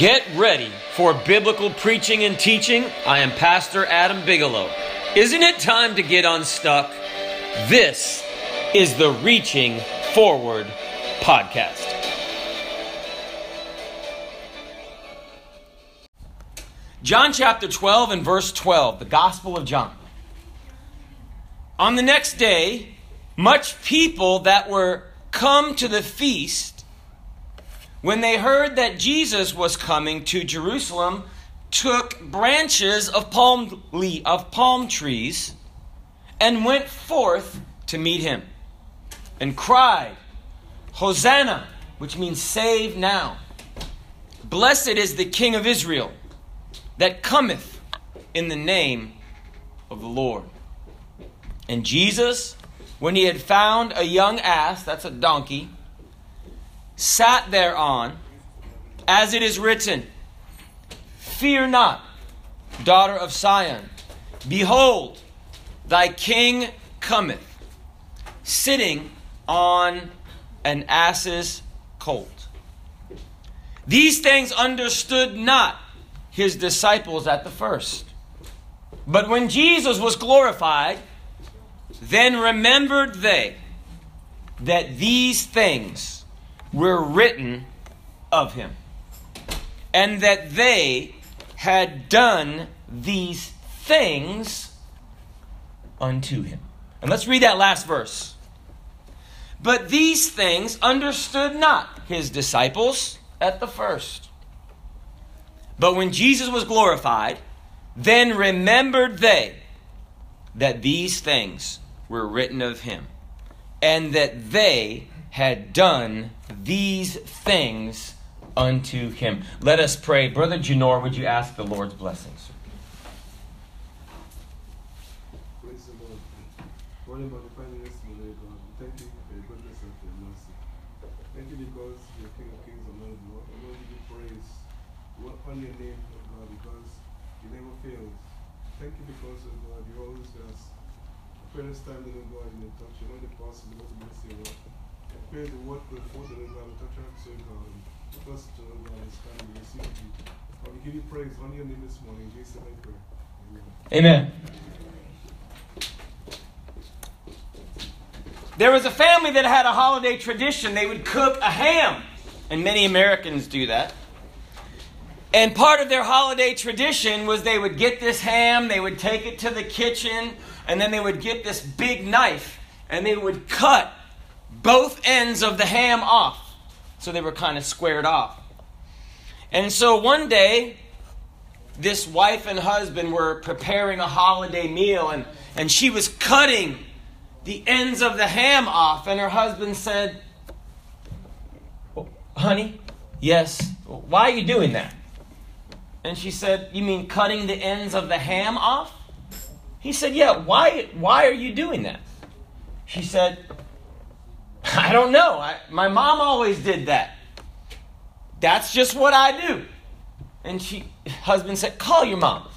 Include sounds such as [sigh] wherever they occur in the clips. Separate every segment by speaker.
Speaker 1: Get ready for biblical preaching and teaching. I am Pastor Adam Bigelow. Isn't it time to get unstuck? This is the Reaching Forward podcast. John chapter 12 and verse 12, the Gospel of John. On the next day, much people that were come to the feast, when they heard that Jesus was coming to Jerusalem, took branches of palm of palm trees and went forth to meet him and cried, Hosanna, which means save now. Blessed is the King of Israel that cometh in the name of the Lord. And Jesus, when he had found a young ass, that's a donkey, sat thereon, as it is written, Fear not, daughter of Sion. Behold, thy king cometh, sitting on an ass's colt. These things understood not his disciples at the first. But when Jesus was glorified, then remembered they that these things were written of him, and that they had done these things unto him. And let's read that last verse. But these things understood not his disciples at the first. But when Jesus was glorified, then remembered they that these things were written of him, and that they had done these things unto him. Let us pray. Brother Janor, would you ask the Lord's blessings?
Speaker 2: The the the thank you. Because you're King of Kings and Lord of Lords. Lord, give praise. Honor your name, oh God, because you never. Thank you because, you always. I this time that, oh God, you may touch your only possible to bless The word receive you. We give you praise. Honor your name this morning. I pray. Amen.
Speaker 1: There was a family that had a holiday tradition. They would cook a ham, and many Americans do that. And part of their holiday tradition was they would get this ham, they would take it to the kitchen, and then they would get this big knife and they would cut both ends of the ham off. So they were kind of squared off. And so one day, this wife and husband were preparing a holiday meal, and, and she was cutting the ends of the ham off, and her husband said, "Oh, Honey, yes, why are you doing that? And she said, You mean cutting the ends of the ham off? He said, Yeah, why, why are you doing that? She said, [laughs] I don't know. I, my mom always did that. That's just what I do. And she husband said, Call your mom.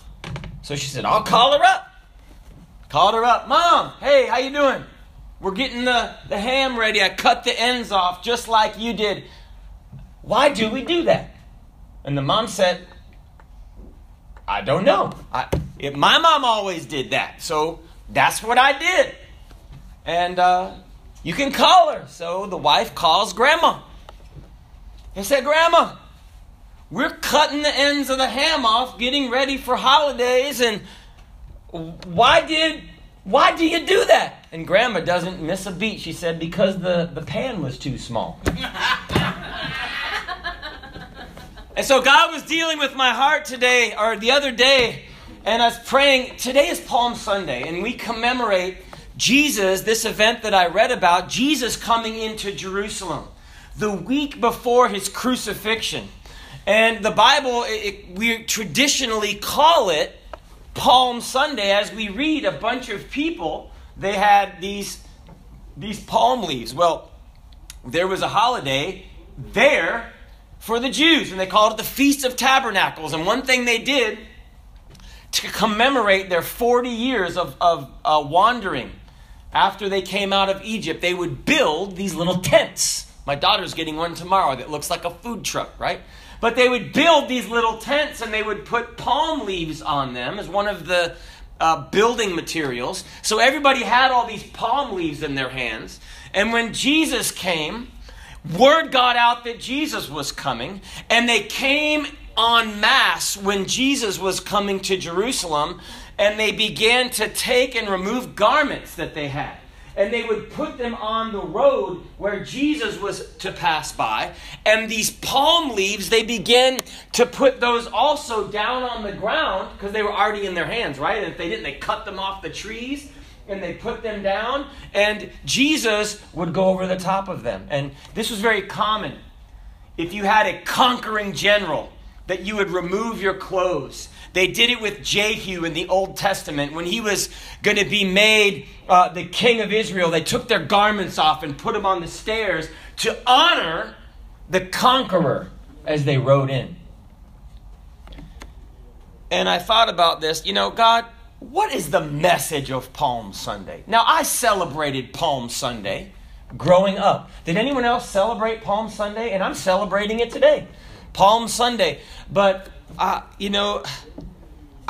Speaker 1: So she said, I'll call her up. Called her up. Mom, hey, how you doing? We're getting the, the ham ready. I cut the ends off just like you did. Why do we do that? And the mom said, I don't know. I, it, my mom always did that. So that's what I did. And uh, you can call her. So the wife calls grandma. And said, Grandma, we're cutting the ends of the ham off, getting ready for holidays, and why did why do you do that? And grandma doesn't miss a beat. She said, because the, the pan was too small. [laughs] and so God was dealing with my heart today, or the other day, and I was praying. Today is Palm Sunday, and we commemorate Jesus, this event that I read about, Jesus coming into Jerusalem the week before his crucifixion. And the Bible, it, we traditionally call it Palm Sunday as we read a bunch of people, they had these, these palm leaves. Well, there was a holiday there for the Jews, and they called it the Feast of Tabernacles. And one thing they did to commemorate their 40 years of, of uh, wandering after they came out of Egypt, they would build these little tents. My daughter's getting one tomorrow that looks like a food truck, right? But they would build these little tents and they would put palm leaves on them as one of the uh, building materials. So everybody had all these palm leaves in their hands. And when Jesus came, word got out that Jesus was coming, and they came en masse when Jesus was coming to Jerusalem, and they began to take and remove garments that they had and they would put them on the road where Jesus was to pass by. And these palm leaves, they began to put those also down on the ground because they were already in their hands, right? And if they didn't, they cut them off the trees and they put them down, and Jesus would go over the top of them. And this was very common. If you had a conquering general, that you would remove your clothes they did it with Jehu in the Old Testament when he was going to be made uh, the king of Israel. They took their garments off and put them on the stairs to honor the conqueror as they rode in. And I thought about this. You know, God, what is the message of Palm Sunday? Now, I celebrated Palm Sunday growing up. Did anyone else celebrate Palm Sunday? And I'm celebrating it today. Palm Sunday. But uh, you know,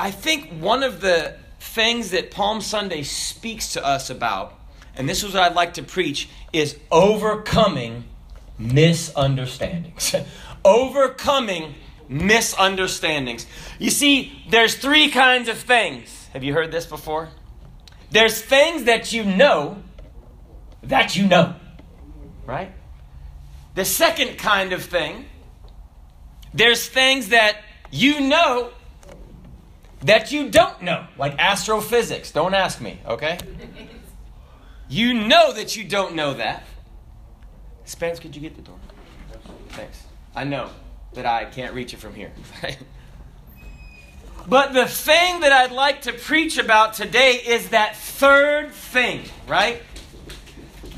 Speaker 1: I think one of the things that Palm Sunday speaks to us about, and this is what I'd like to preach, is overcoming misunderstandings. [laughs] overcoming misunderstandings. You see, there's three kinds of things. Have you heard this before? There's things that you know that you know, right? The second kind of thing, there's things that you know that you don't know, like astrophysics. Don't ask me, okay? You know that you don't know that. Spence, could you get the door? Thanks. I know that I can't reach it from here. [laughs] but the thing that I'd like to preach about today is that third thing, right?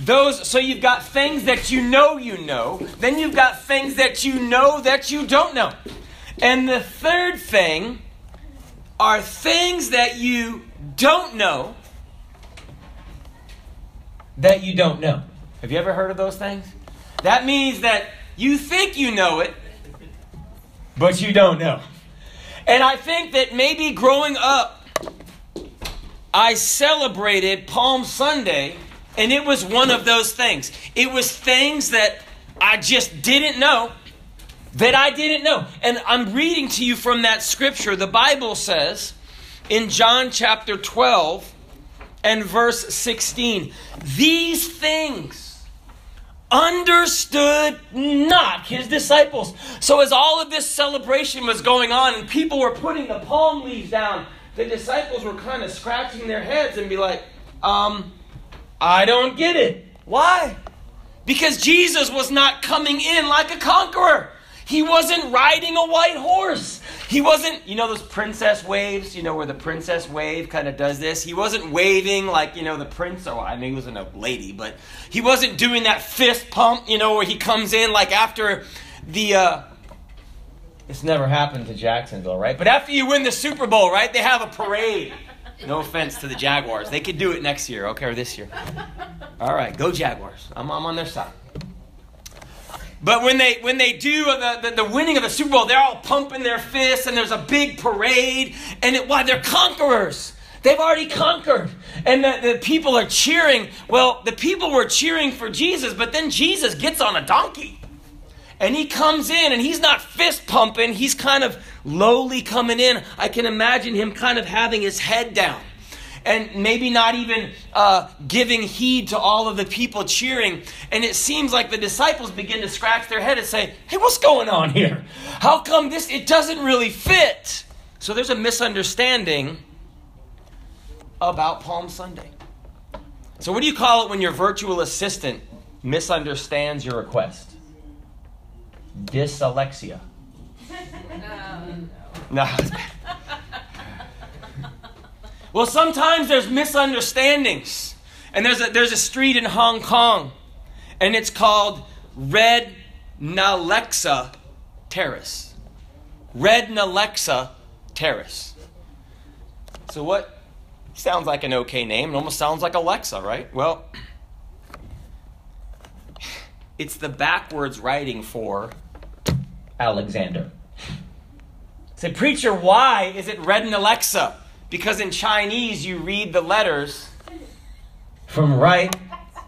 Speaker 1: Those so you've got things that you know you know, then you've got things that you know that you don't know. And the third thing are things that you don't know that you don't know. Have you ever heard of those things? That means that you think you know it, but you don't know. And I think that maybe growing up, I celebrated Palm Sunday, and it was one of those things. It was things that I just didn't know that I didn't know. And I'm reading to you from that scripture. The Bible says in John chapter 12 and verse 16, these things understood not his disciples. So, as all of this celebration was going on and people were putting the palm leaves down, the disciples were kind of scratching their heads and be like, um, I don't get it. Why? Because Jesus was not coming in like a conqueror. He wasn't riding a white horse. He wasn't, you know, those princess waves, you know, where the princess wave kind of does this. He wasn't waving like, you know, the prince, or I mean, he wasn't a lady, but he wasn't doing that fist pump, you know, where he comes in like after the, uh, it's never happened to Jacksonville, right? But after you win the Super Bowl, right, they have a parade. No offense to the Jaguars. They could do it next year, okay, or this year. All right, go Jaguars. I'm, I'm on their side. But when they when they do the, the, the, winning of the Super Bowl, they're all pumping their fists and there's a big parade. And it, why? They're conquerors. They've already conquered. And the, the people are cheering. Well, the people were cheering for Jesus, but then Jesus gets on a donkey. And he comes in and he's not fist pumping, he's kind of lowly coming in. I can imagine him kind of having his head down and maybe not even uh, giving heed to all of the people cheering. And it seems like the disciples begin to scratch their head and say, Hey, what's going on here? How come this? It doesn't really fit. So there's a misunderstanding about Palm Sunday. So, what do you call it when your virtual assistant misunderstands your request? Dyslexia. [laughs] No. no. Well, sometimes there's misunderstandings. And there's a, there's a street in Hong Kong, and it's called Red Nalexa Terrace. Red Nalexa Terrace. So, what sounds like an okay name? It almost sounds like Alexa, right? Well, [sighs] it's the backwards writing for Alexander. Say, preacher, why is it Red in Alexa? Because in Chinese you read the letters from right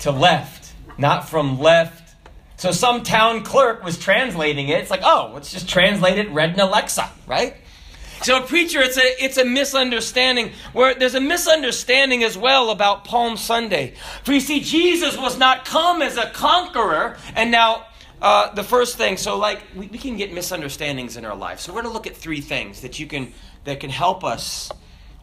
Speaker 1: to left, not from left. So some town clerk was translating it. It's like, oh, let's just translate it read in Alexa, right? So, preacher, it's a, it's a misunderstanding where there's a misunderstanding as well about Palm Sunday. For you see, Jesus was not come as a conqueror. And now, uh, the first thing, so like we, we can get misunderstandings in our life. So we're going to look at three things that you can that can help us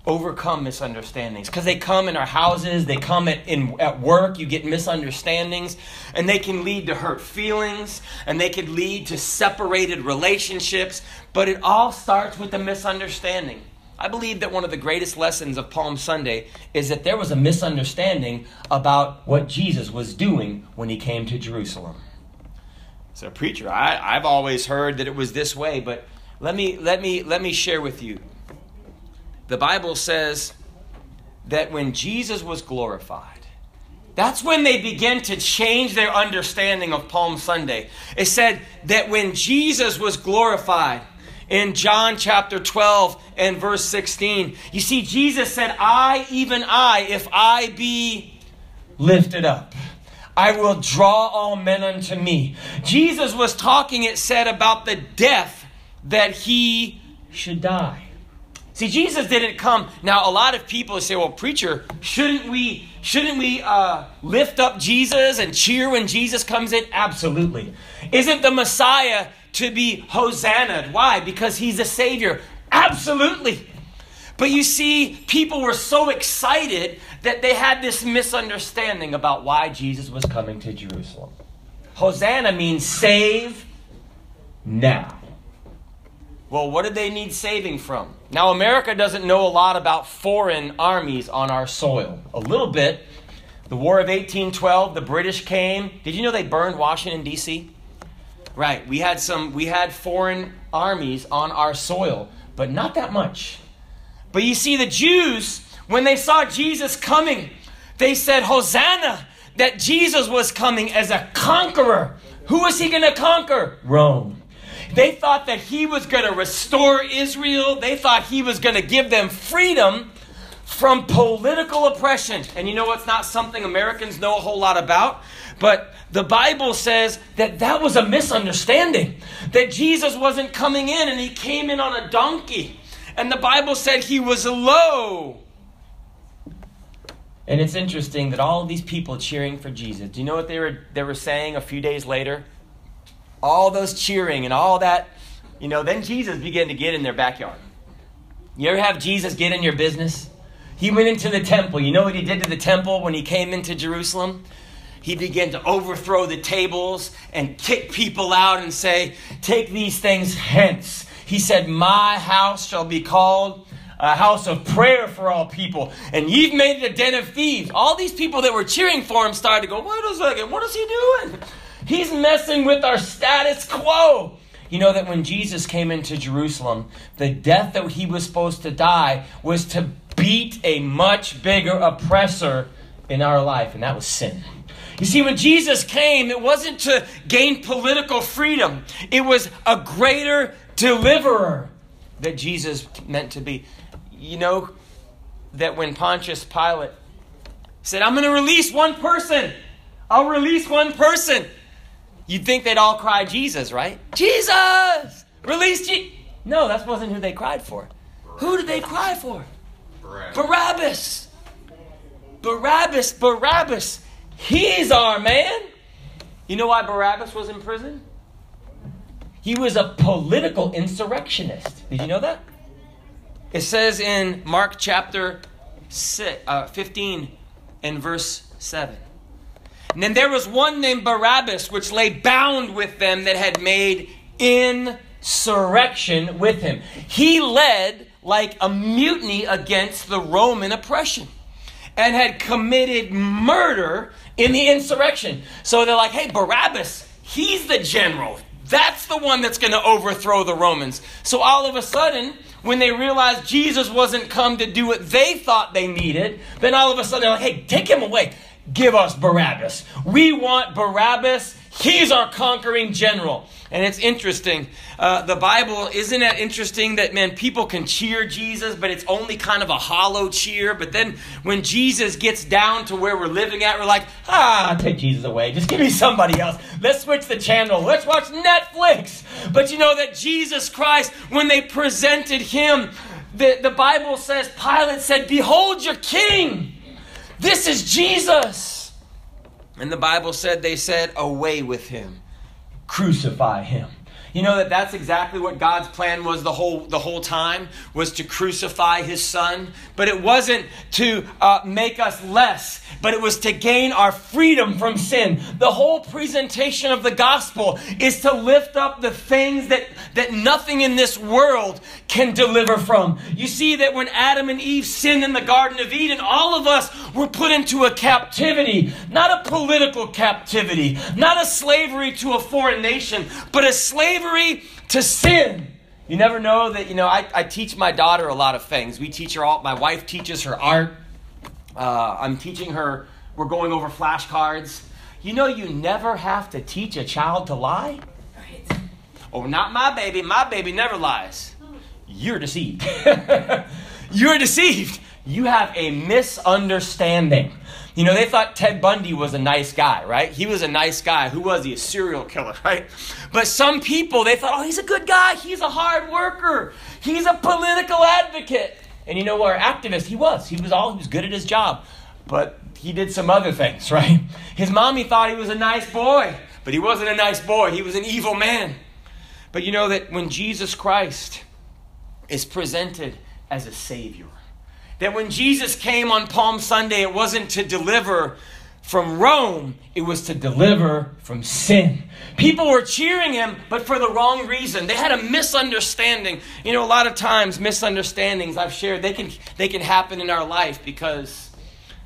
Speaker 1: overcome misunderstandings. Because they come in our houses they come at, in, at work you get misunderstandings and they can lead to hurt feelings and they can lead to separated relationships but it all starts with a misunderstanding. I believe that one of the greatest lessons of palm sunday is that there was a misunderstanding about what jesus was doing when he came to jerusalem. So preacher I, i've always heard that it was this way but let me let me let me share with you the Bible says that when Jesus was glorified, that's when they began to change their understanding of Palm Sunday. It said that when Jesus was glorified, in John chapter 12 and verse 16, you see, Jesus said, I, even I, if I be lifted up, I will draw all men unto me. Jesus was talking, it said, about the death that he should die. See, Jesus didn't come. Now, a lot of people say, "Well, preacher, shouldn't we shouldn't we uh, lift up Jesus and cheer when Jesus comes in?" Absolutely. Isn't the Messiah to be hosannaed? Why? Because he's a savior. Absolutely. But you see, people were so excited that they had this misunderstanding about why Jesus was coming to Jerusalem. Hosanna means save now. Well, what did they need saving from? Now, America doesn't know a lot about foreign armies on our soil. A little bit. The War of 1812, the British came. Did you know they burned Washington, D.C.? Right. We had some we had foreign armies on our soil, but not that much. But you see the Jews when they saw Jesus coming, they said hosanna that Jesus was coming as a conqueror. Who was he going to conquer? Rome. They thought that he was going to restore Israel. They thought he was going to give them freedom from political oppression. And you know what's not something Americans know a whole lot about? But the Bible says that that was a misunderstanding. That Jesus wasn't coming in and he came in on a donkey. And the Bible said he was low. And it's interesting that all these people cheering for Jesus, do you know what they were, they were saying a few days later? All those cheering and all that, you know, then Jesus began to get in their backyard. You ever have Jesus get in your business? He went into the temple. You know what he did to the temple when he came into Jerusalem? He began to overthrow the tables and kick people out and say, Take these things hence. He said, My house shall be called a house of prayer for all people. And you've made it a den of thieves. All these people that were cheering for him started to go, Wait a second, what is he doing? He's messing with our status quo. You know that when Jesus came into Jerusalem, the death that he was supposed to die was to beat a much bigger oppressor in our life, and that was sin. You see, when Jesus came, it wasn't to gain political freedom, it was a greater deliverer that Jesus meant to be. You know that when Pontius Pilate said, I'm going to release one person, I'll release one person. You'd think they'd all cry Jesus, right? Jesus! Release Jesus! No, that wasn't who they cried for. Who did they cry for? Barabbas. Barabbas. Barabbas, Barabbas. He's our man. You know why Barabbas was in prison? He was a political insurrectionist. Did you know that? It says in Mark chapter uh, 15 and verse 7. And then there was one named Barabbas, which lay bound with them that had made insurrection with him. He led like a mutiny against the Roman oppression and had committed murder in the insurrection. So they're like, hey, Barabbas, he's the general. That's the one that's going to overthrow the Romans. So all of a sudden, when they realized Jesus wasn't come to do what they thought they needed, then all of a sudden they're like, hey, take him away give us Barabbas. We want Barabbas. He's our conquering general. And it's interesting. Uh, the Bible, isn't it interesting that, man, people can cheer Jesus, but it's only kind of a hollow cheer. But then when Jesus gets down to where we're living at, we're like, ah, take Jesus away. Just give me somebody else. Let's switch the channel. Let's watch Netflix. But you know that Jesus Christ, when they presented him, the, the Bible says, Pilate said, Behold your king. This is Jesus. And the Bible said, they said, Away with him, crucify him. You know that that's exactly what God's plan was the whole the whole time was to crucify His Son, but it wasn't to uh, make us less, but it was to gain our freedom from sin. The whole presentation of the gospel is to lift up the things that that nothing in this world can deliver from. You see that when Adam and Eve sinned in the Garden of Eden, all of us were put into a captivity, not a political captivity, not a slavery to a foreign nation, but a slavery slavery to sin. You never know that, you know, I, I teach my daughter a lot of things. We teach her all, my wife teaches her art. Uh, I'm teaching her, we're going over flashcards. You know, you never have to teach a child to lie. Right. Oh, not my baby. My baby never lies. You're deceived. [laughs] [laughs] You're deceived. You have a misunderstanding. You know, they thought Ted Bundy was a nice guy, right? He was a nice guy. Who was he? A serial killer, [laughs] right? But some people, they thought, oh, he's a good guy. He's a hard worker. He's a political advocate. And you know what? Activist, he was. He was all, he was good at his job. But he did some other things, [laughs] right? His mommy thought he was a nice boy, but he wasn't a nice boy. He was an evil man. But you know that when Jesus Christ is presented as a Savior, that when Jesus came on Palm Sunday, it wasn't to deliver from Rome, it was to deliver from sin. People were cheering him, but for the wrong reason. They had a misunderstanding. You know, a lot of times misunderstandings I've shared, they can they can happen in our life because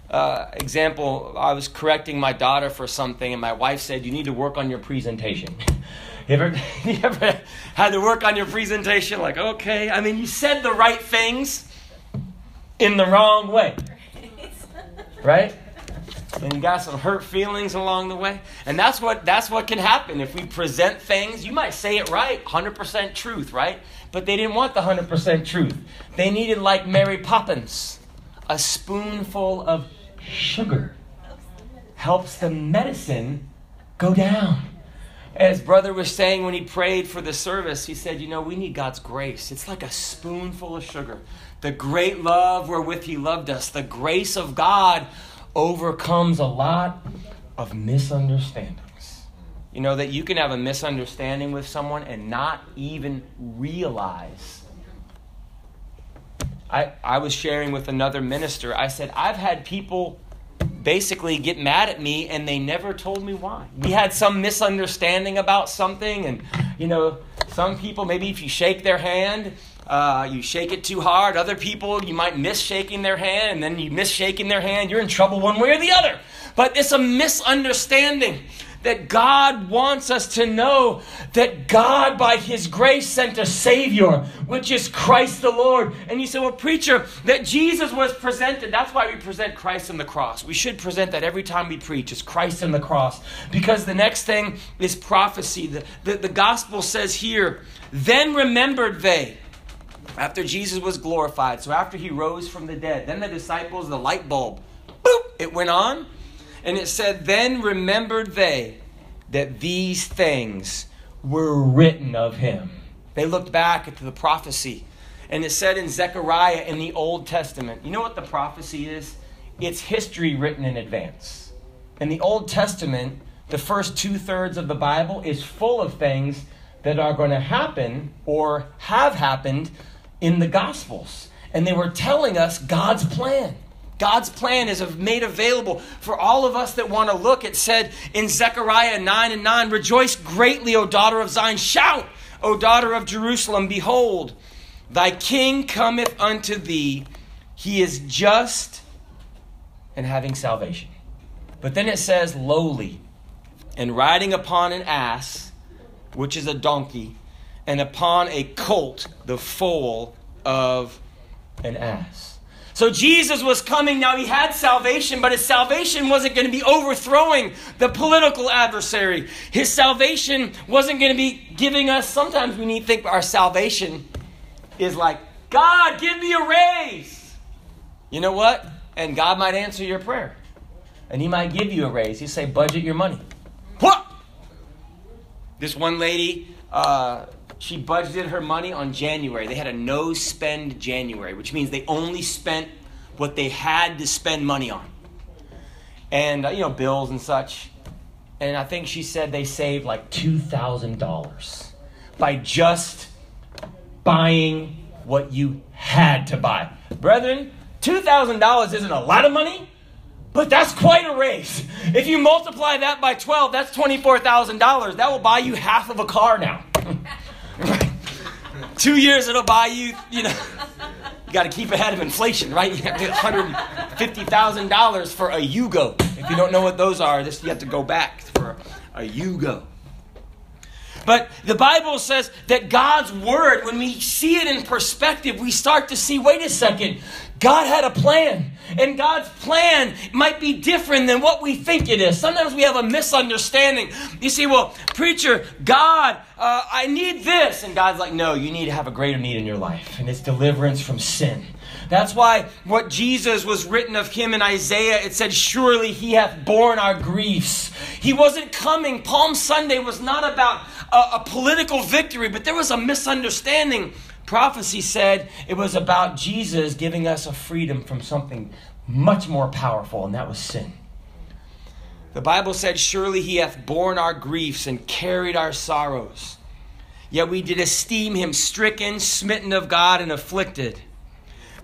Speaker 1: uh, example, I was correcting my daughter for something, and my wife said, You need to work on your presentation. [laughs] you, ever, [laughs] you ever had to work on your presentation? Like, okay, I mean, you said the right things, in the wrong way. [laughs] Right? And you got some hurt feelings along the way. And that's what that's what can happen if we present things. You might say it right, 100% truth, right? But they didn't want the 100% truth. They needed like Mary Poppins, a spoonful of sugar helps the medicine go down. As brother was saying when he prayed for the service, he said, "You know, we need God's grace. It's like a spoonful of sugar." the great love wherewith he loved us, the grace of God overcomes a lot of misunderstandings. You know, that you can have a misunderstanding with someone and not even realize. I, I was sharing with another minister. I said, I've had people basically get mad at me and they never told me why. We had some misunderstanding about something, and, you know, some people, maybe if you shake their hand, uh, you shake it too hard. Other people, you might miss shaking their hand, and then you miss shaking their hand. You're in trouble one way or the other. But it's a misunderstanding that God wants us to know that God, by His grace, sent a Savior, which is Christ the Lord. And you say, well, preacher, that Jesus was presented. That's why we present Christ and the cross. We should present that every time we preach, is Christ and the cross. Because the next thing is prophecy. The, the, the gospel says here, then remembered they after Jesus was glorified, so after he rose from the dead, then the disciples, the light bulb, boop, it went on. And it said, Then remembered they that these things were written of him. They looked back at the prophecy. And it said in Zechariah in the Old Testament, you know what the prophecy is? It's history written in advance. In the Old Testament, the first two thirds of the Bible is full of things that are going to happen or have happened in the Gospels. And they were telling us God's plan. God's plan is made available for all of us that want to look. It said in Zechariah 9 and 9 Rejoice greatly, O daughter of Zion. Shout, O daughter of Jerusalem. Behold, thy king cometh unto thee. He is just and having salvation. But then it says, lowly, and riding upon an ass, which is a donkey, and upon a colt the foal of an ass. So Jesus was coming. Now he had salvation, but his salvation wasn't going to be overthrowing the political adversary. His salvation wasn't going to be giving us. Sometimes we need to think our salvation is like, God, give me a raise. You know what? And God might answer your prayer. And he might give you a raise. He say, budget your money. What? This one lady, uh, she budgeted her money on January. They had a no spend January, which means they only spent what they had to spend money on. And, uh, you know, bills and such. And I think she said they saved like $2,000 by just buying what you had to buy. Brethren, $2,000 isn't a lot of money, but that's quite a raise. If you multiply that by 12, that's $24,000. That will buy you half of a car now. [laughs] [laughs] Two years, it'll buy you, you know, you got to keep ahead of inflation, right? You have to get $150,000 for a Yugo. If you don't know what those are, this, you have to go back for a Yugo. But the Bible says that God's word, when we see it in perspective, we start to see wait a second, God had a plan. And God's plan might be different than what we think it is. Sometimes we have a misunderstanding. You see, well, preacher, God, uh, I need this. And God's like, no, you need to have a greater need in your life, and it's deliverance from sin. That's why what Jesus was written of him in Isaiah, it said, Surely he hath borne our griefs. He wasn't coming. Palm Sunday was not about a, a political victory, but there was a misunderstanding prophecy said it was about Jesus giving us a freedom from something much more powerful, and that was sin. The Bible said, Surely he hath borne our griefs and carried our sorrows. Yet we did esteem him stricken, smitten of God, and afflicted.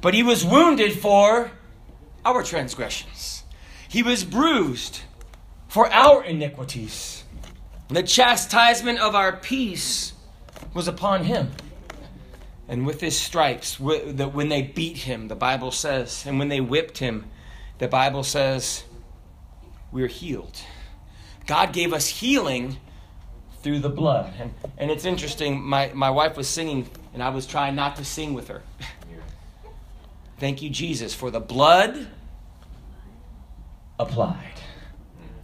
Speaker 1: But he was wounded for our transgressions, he was bruised for our iniquities. The chastisement of our peace was upon him and with his stripes, that when they beat him, the Bible says, and when they whipped him, the Bible says, we're healed. God gave us healing through the blood. And, and it's interesting, my, my wife was singing, and I was trying not to sing with her. [laughs] Thank you, Jesus, for the blood applied.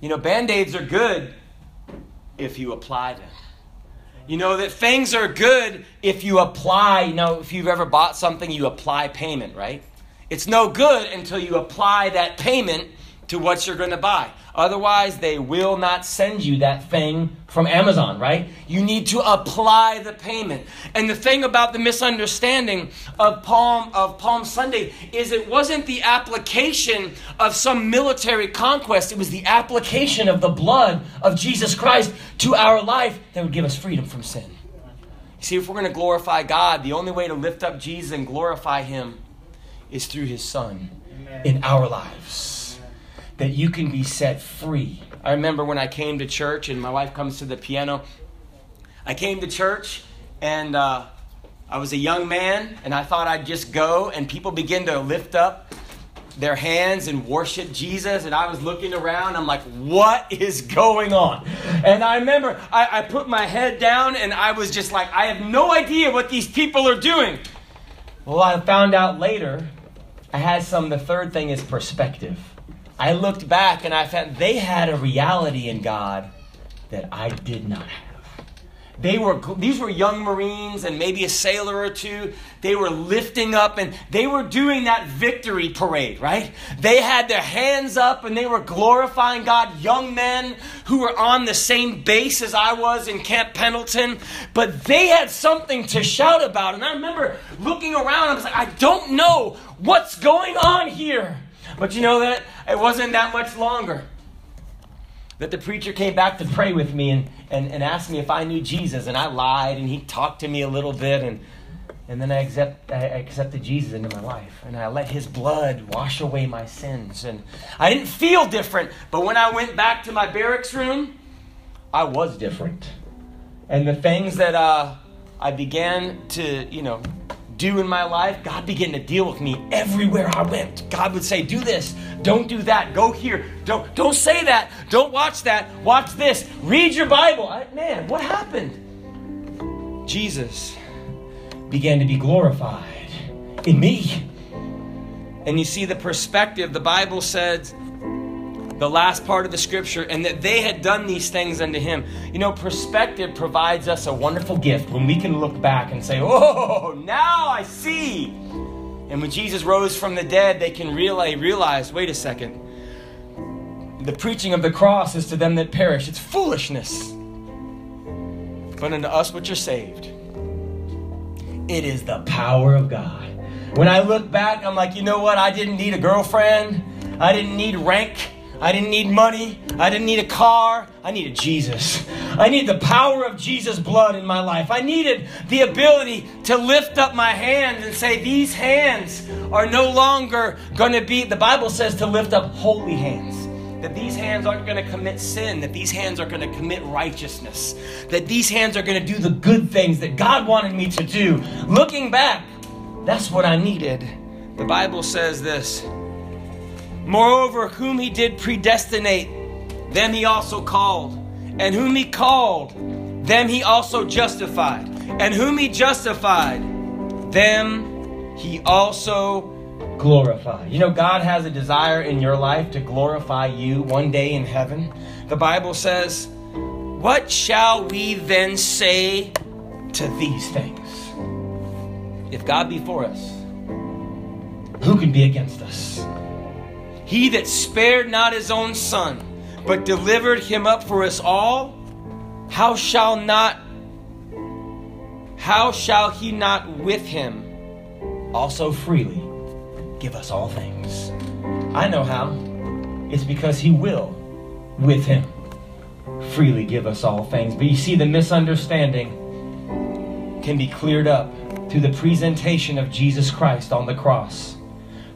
Speaker 1: You know, band aids are good if you apply them. You know that things are good if you apply, you know, if you've ever bought something, you apply payment, right? It's no good until you apply that payment to what you're going to buy. Otherwise, they will not send you that thing from Amazon, right? You need to apply the payment. And the thing about the misunderstanding of Palm of Palm Sunday is it wasn't the application of some military conquest, it was the application of the blood of Jesus Christ to our life that would give us freedom from sin. See, if we're going to glorify God, the only way to lift up Jesus and glorify him is through his son Amen. in our lives that you can be set free. I remember when I came to church and my wife comes to the piano. I came to church and uh, I was a young man and I thought I'd just go and people begin to lift up their hands and worship Jesus. And I was looking around, I'm like, what is going on? And I remember I, I put my head down and I was just like, I have no idea what these people are doing. Well, I found out later, I had some, the third thing is perspective. I looked back and I found they had a reality in God that I did not have. They were these were young Marines and maybe a sailor or two. They were lifting up and they were doing that victory parade, right? They had their hands up and they were glorifying God. Young men who were on the same base as I was in Camp Pendleton, but they had something to shout about. And I remember looking around, I was like, I don't know what's going on here. But you know that it wasn't that much longer that the preacher came back to pray with me and, and, and asked me if I knew Jesus. And I lied and he talked to me a little bit. And, and then I, accept, I accepted Jesus into my life. And I let his blood wash away my sins. And I didn't feel different. But when I went back to my barracks room, I was different. And the things that uh, I began to, you know, do in my life, God began to deal with me everywhere I went. God would say, "Do this, don't do that, go here, don't don't say that, don't watch that, watch this, read your Bible." I, man, what happened? Jesus began to be glorified in me. and you see the perspective, the Bible says, the last part of the scripture, and that they had done these things unto him. You know, perspective provides us a wonderful gift when we can look back and say, Oh, now I see. And when Jesus rose from the dead, they can realize, realize wait a second, the preaching of the cross is to them that perish. It's foolishness. But unto us which are saved, it is the power of God. When I look back, I'm like, you know what? I didn't need a girlfriend. I didn't need rank. I didn't need money. I didn't need a car. I needed Jesus. I needed the power of Jesus' blood in my life. I needed the ability to lift up my hands and say, These hands are no longer going to be, the Bible says to lift up holy hands. That these hands aren't going to commit sin, that these hands are going to commit righteousness, that these hands are going to do the good things that God wanted me to do. Looking back, that's what I needed. The Bible says this Moreover, whom he did predestinate, them he also called. And whom he called, them he also justified. And whom he justified, them he also glorified. You know, God has a desire in your life to glorify you one day in heaven. The Bible says, What shall we then say to these things? If God be for us, who can be against us? He that spared not his own son, but delivered him up for us all, how shall not how shall he not with him also freely give us all things? I know how. It's because he will with him freely give us all things. But you see the misunderstanding can be cleared up through the presentation of Jesus Christ on the cross.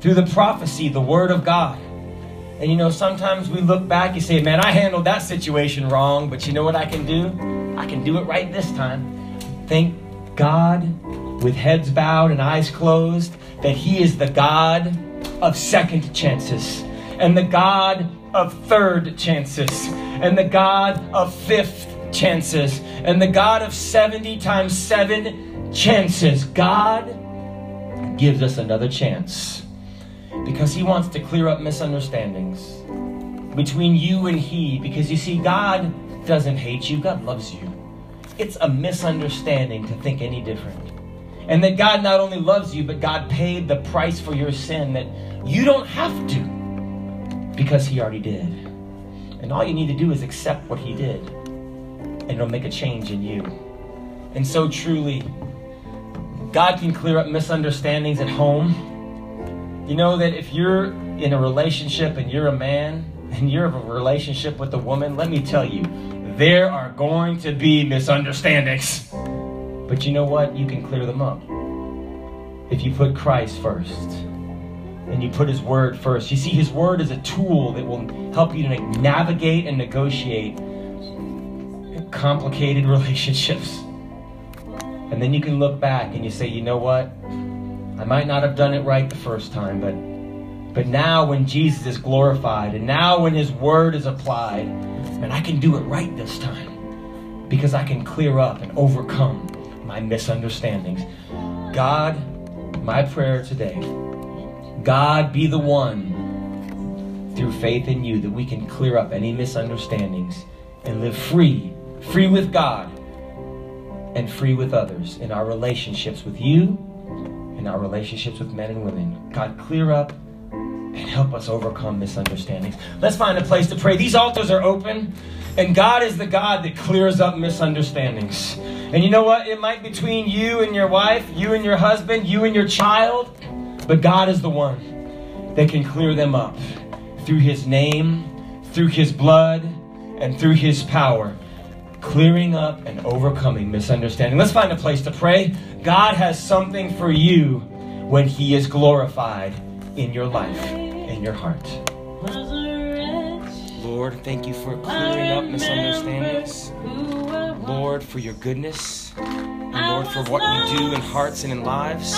Speaker 1: Through the prophecy, the word of God and you know, sometimes we look back, and say, man, I handled that situation wrong, but you know what I can do? I can do it right this time. Thank God, with heads bowed and eyes closed, that He is the God of second chances, and the God of third chances, and the God of fifth chances, and the God of 70 times 7 chances. God gives us another chance because He wants to clear up misunderstandings between you and He. Because you see, God doesn't hate you, God loves you. It's a misunderstanding to think any different. And that God not only loves you, but God paid the price for your sin that you don't have to because He already did. And all you need to do is accept what He did, and it'll make a change in you. And so truly, God can clear up misunderstandings at home you know that if you're in a relationship and you're a man and you're in a relationship with a woman, let me tell you, there are going to be misunderstandings. But you know what? You can clear them up. If you put Christ first and you put His Word first. You see, His Word is a tool that will help you to navigate and negotiate complicated [laughs] relationships. And then you can look back and you say, you know what? I might not have done it right the first time, but but now when Jesus is glorified and now when his word is applied, and I can do it right this time because I can clear up and overcome my misunderstandings. God, my prayer today, God be the one through faith in you that we can clear up any misunderstandings and live free, free with God and free with others in our relationships with you in our relationships with men and women. God, clear up and help us overcome misunderstandings. Let's find a place to pray. These altars are open, and God is the God that clears up misunderstandings. And you know what? It might be between you and your wife, you and your husband, you and your child, but God is the one that can clear them up through His name, through His blood, and through His power clearing up and overcoming misunderstanding. Let's find a place to pray. God has something for you when He is glorified in your life, in your heart. Lord, thank you for clearing up misunderstandings. Lord, for your goodness. And Lord, for what you do in hearts and in lives.